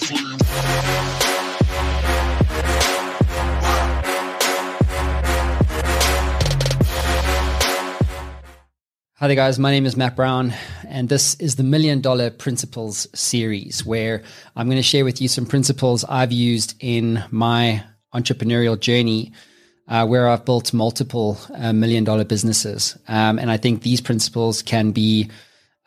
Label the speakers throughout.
Speaker 1: Hi there, guys. My name is Matt Brown, and this is the Million Dollar Principles series where I'm going to share with you some principles I've used in my entrepreneurial journey uh, where I've built multiple uh, million dollar businesses. Um, and I think these principles can be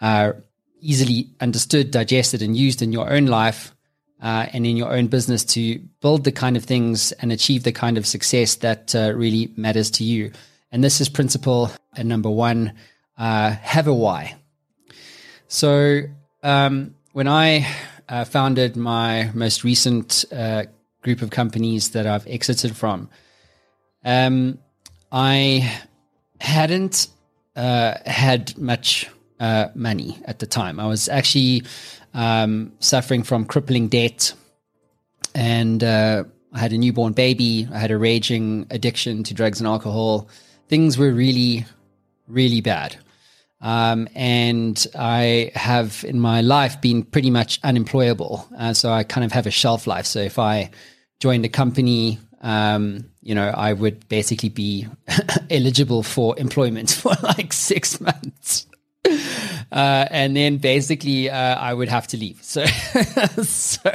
Speaker 1: uh, easily understood, digested, and used in your own life uh, and in your own business to build the kind of things and achieve the kind of success that uh, really matters to you. And this is principle uh, number one uh, have a why. So um, when I uh, founded my most recent group of companies that I've exited from, um, I hadn't uh, had much uh, money at the time. I was actually um, suffering from crippling debt, and uh, I had a newborn baby. I had a raging addiction to drugs and alcohol. Things were really, really bad. Um, and I have in my life been pretty much unemployable. Uh, so I kind of have a shelf life. So if I joined a company, um, you know, I would basically be eligible for employment for like six months. Uh, and then basically uh, I would have to leave. So, so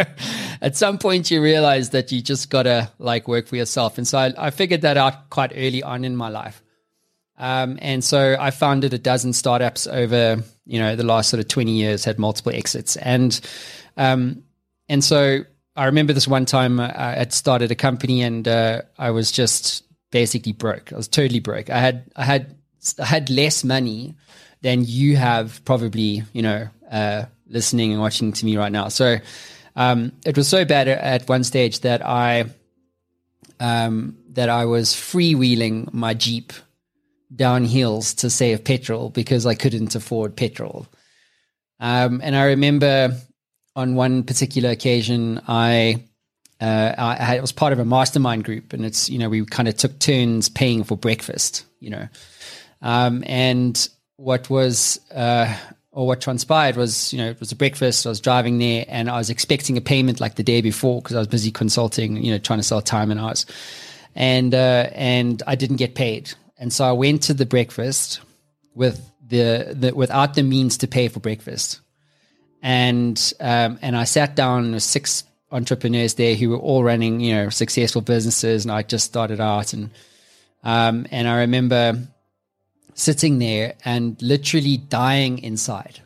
Speaker 1: at some point you realize that you just gotta like work for yourself. And so I, I figured that out quite early on in my life. Um, and so I founded a dozen startups over, you know, the last sort of 20 years, had multiple exits. And, um, and so I remember this one time uh, I had started a company and, uh, I was just basically broke. I was totally broke. I had, I had, I had less money than you have probably, you know, uh, listening and watching to me right now. So, um, it was so bad at one stage that I, um, that I was freewheeling my Jeep down hills to save petrol because I couldn't afford petrol. Um, and I remember on one particular occasion, I, uh, I, I, was part of a mastermind group, and it's you know we kind of took turns paying for breakfast, you know, um, and what was uh, or what transpired was you know it was a breakfast. I was driving there, and I was expecting a payment like the day before because I was busy consulting, you know, trying to sell time and hours, and uh, and I didn't get paid. And so I went to the breakfast with the, the without the means to pay for breakfast. And um, and I sat down with six entrepreneurs there who were all running, you know, successful businesses, and I just started out and um, and I remember sitting there and literally dying inside.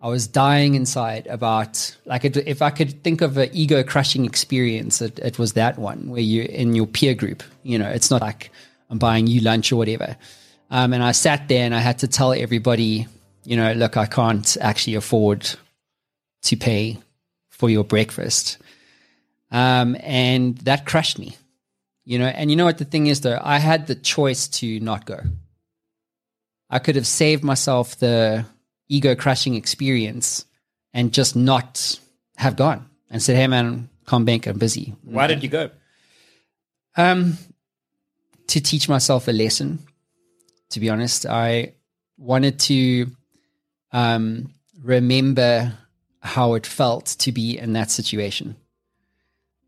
Speaker 1: I was dying inside about like it, if I could think of an ego crushing experience, it, it was that one where you're in your peer group. You know, it's not like I'm buying you lunch or whatever. Um, and I sat there and I had to tell everybody, you know, look, I can't actually afford to pay for your breakfast. Um, and that crushed me, you know. And you know what the thing is, though? I had the choice to not go. I could have saved myself the ego crushing experience and just not have gone and said, hey, man, come back, I'm busy.
Speaker 2: Why did you go?
Speaker 1: Um, to teach myself a lesson. To be honest, I wanted to um, remember how it felt to be in that situation,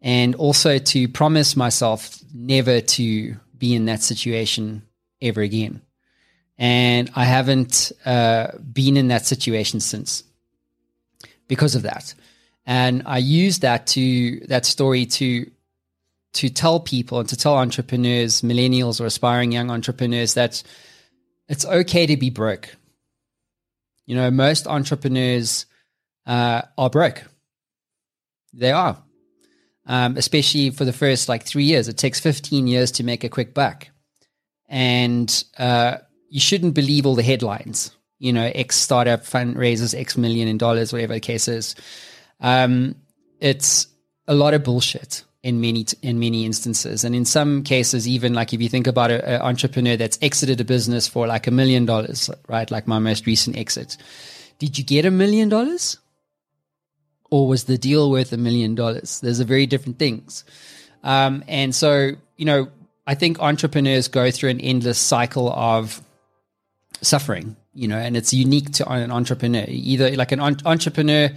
Speaker 1: and also to promise myself never to be in that situation ever again. And I haven't uh, been in that situation since because of that. And I use that to that story to to tell people and to tell entrepreneurs, millennials or aspiring young entrepreneurs that it's okay to be broke. You know, most entrepreneurs uh, are broke. They are, um, especially for the first like three years. It takes 15 years to make a quick buck. And uh, you shouldn't believe all the headlines, you know, X startup fundraisers, X million in dollars, whatever the case is. Um, it's a lot of bullshit in many in many instances. And in some cases even like if you think about an entrepreneur that's exited a business for like a million dollars right like my most recent exit did you get a million dollars? Or was the deal worth a million dollars? There's a very different things. Um, and so you know i think entrepreneurs go through an endless cycle of suffering you know and it's unique to an entrepreneur either like an entrepreneur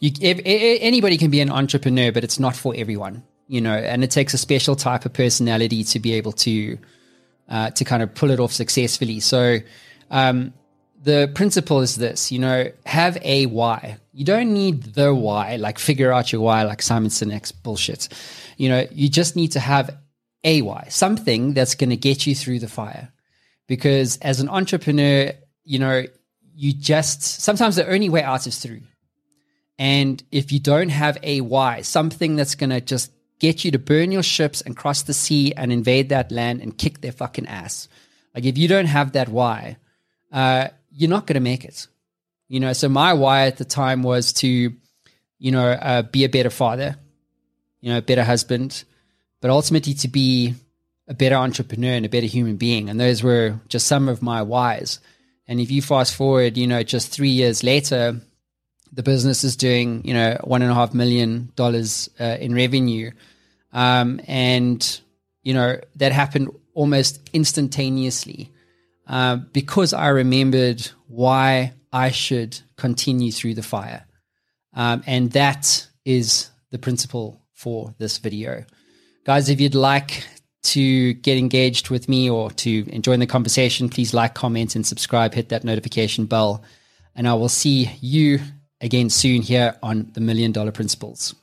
Speaker 1: you if, anybody can be an entrepreneur, but it's not for everyone, you know. And it takes a special type of personality to be able to uh, to kind of pull it off successfully. So. Um, the principle is this, you know, have a why. You don't need the why, like figure out your why, like Simon Sinek's bullshit. You know, you just need to have a why, something that's going to get you through the fire. Because as an entrepreneur, you know, you just sometimes the only way out is through. And if you don't have a why, something that's going to just get you to burn your ships and cross the sea and invade that land and kick their fucking ass. Like if you don't have that why, uh, you're not going to make it. You know, so my why at the time was to, you know, uh, be a better father, you know, a better husband, but ultimately to be a better entrepreneur and a better human being. And those were just some of my whys. And if you fast forward, you know, just three years later, the business is doing, you know, one and a half million dollars uh, in revenue. Um, and, you know, that happened almost instantaneously. Uh, because I remembered why I should continue through the fire. Um, and that is the principle for this video. Guys, if you'd like to get engaged with me or to join the conversation, please like, comment, and subscribe. Hit that notification bell. And I will see you again soon here on the Million Dollar Principles.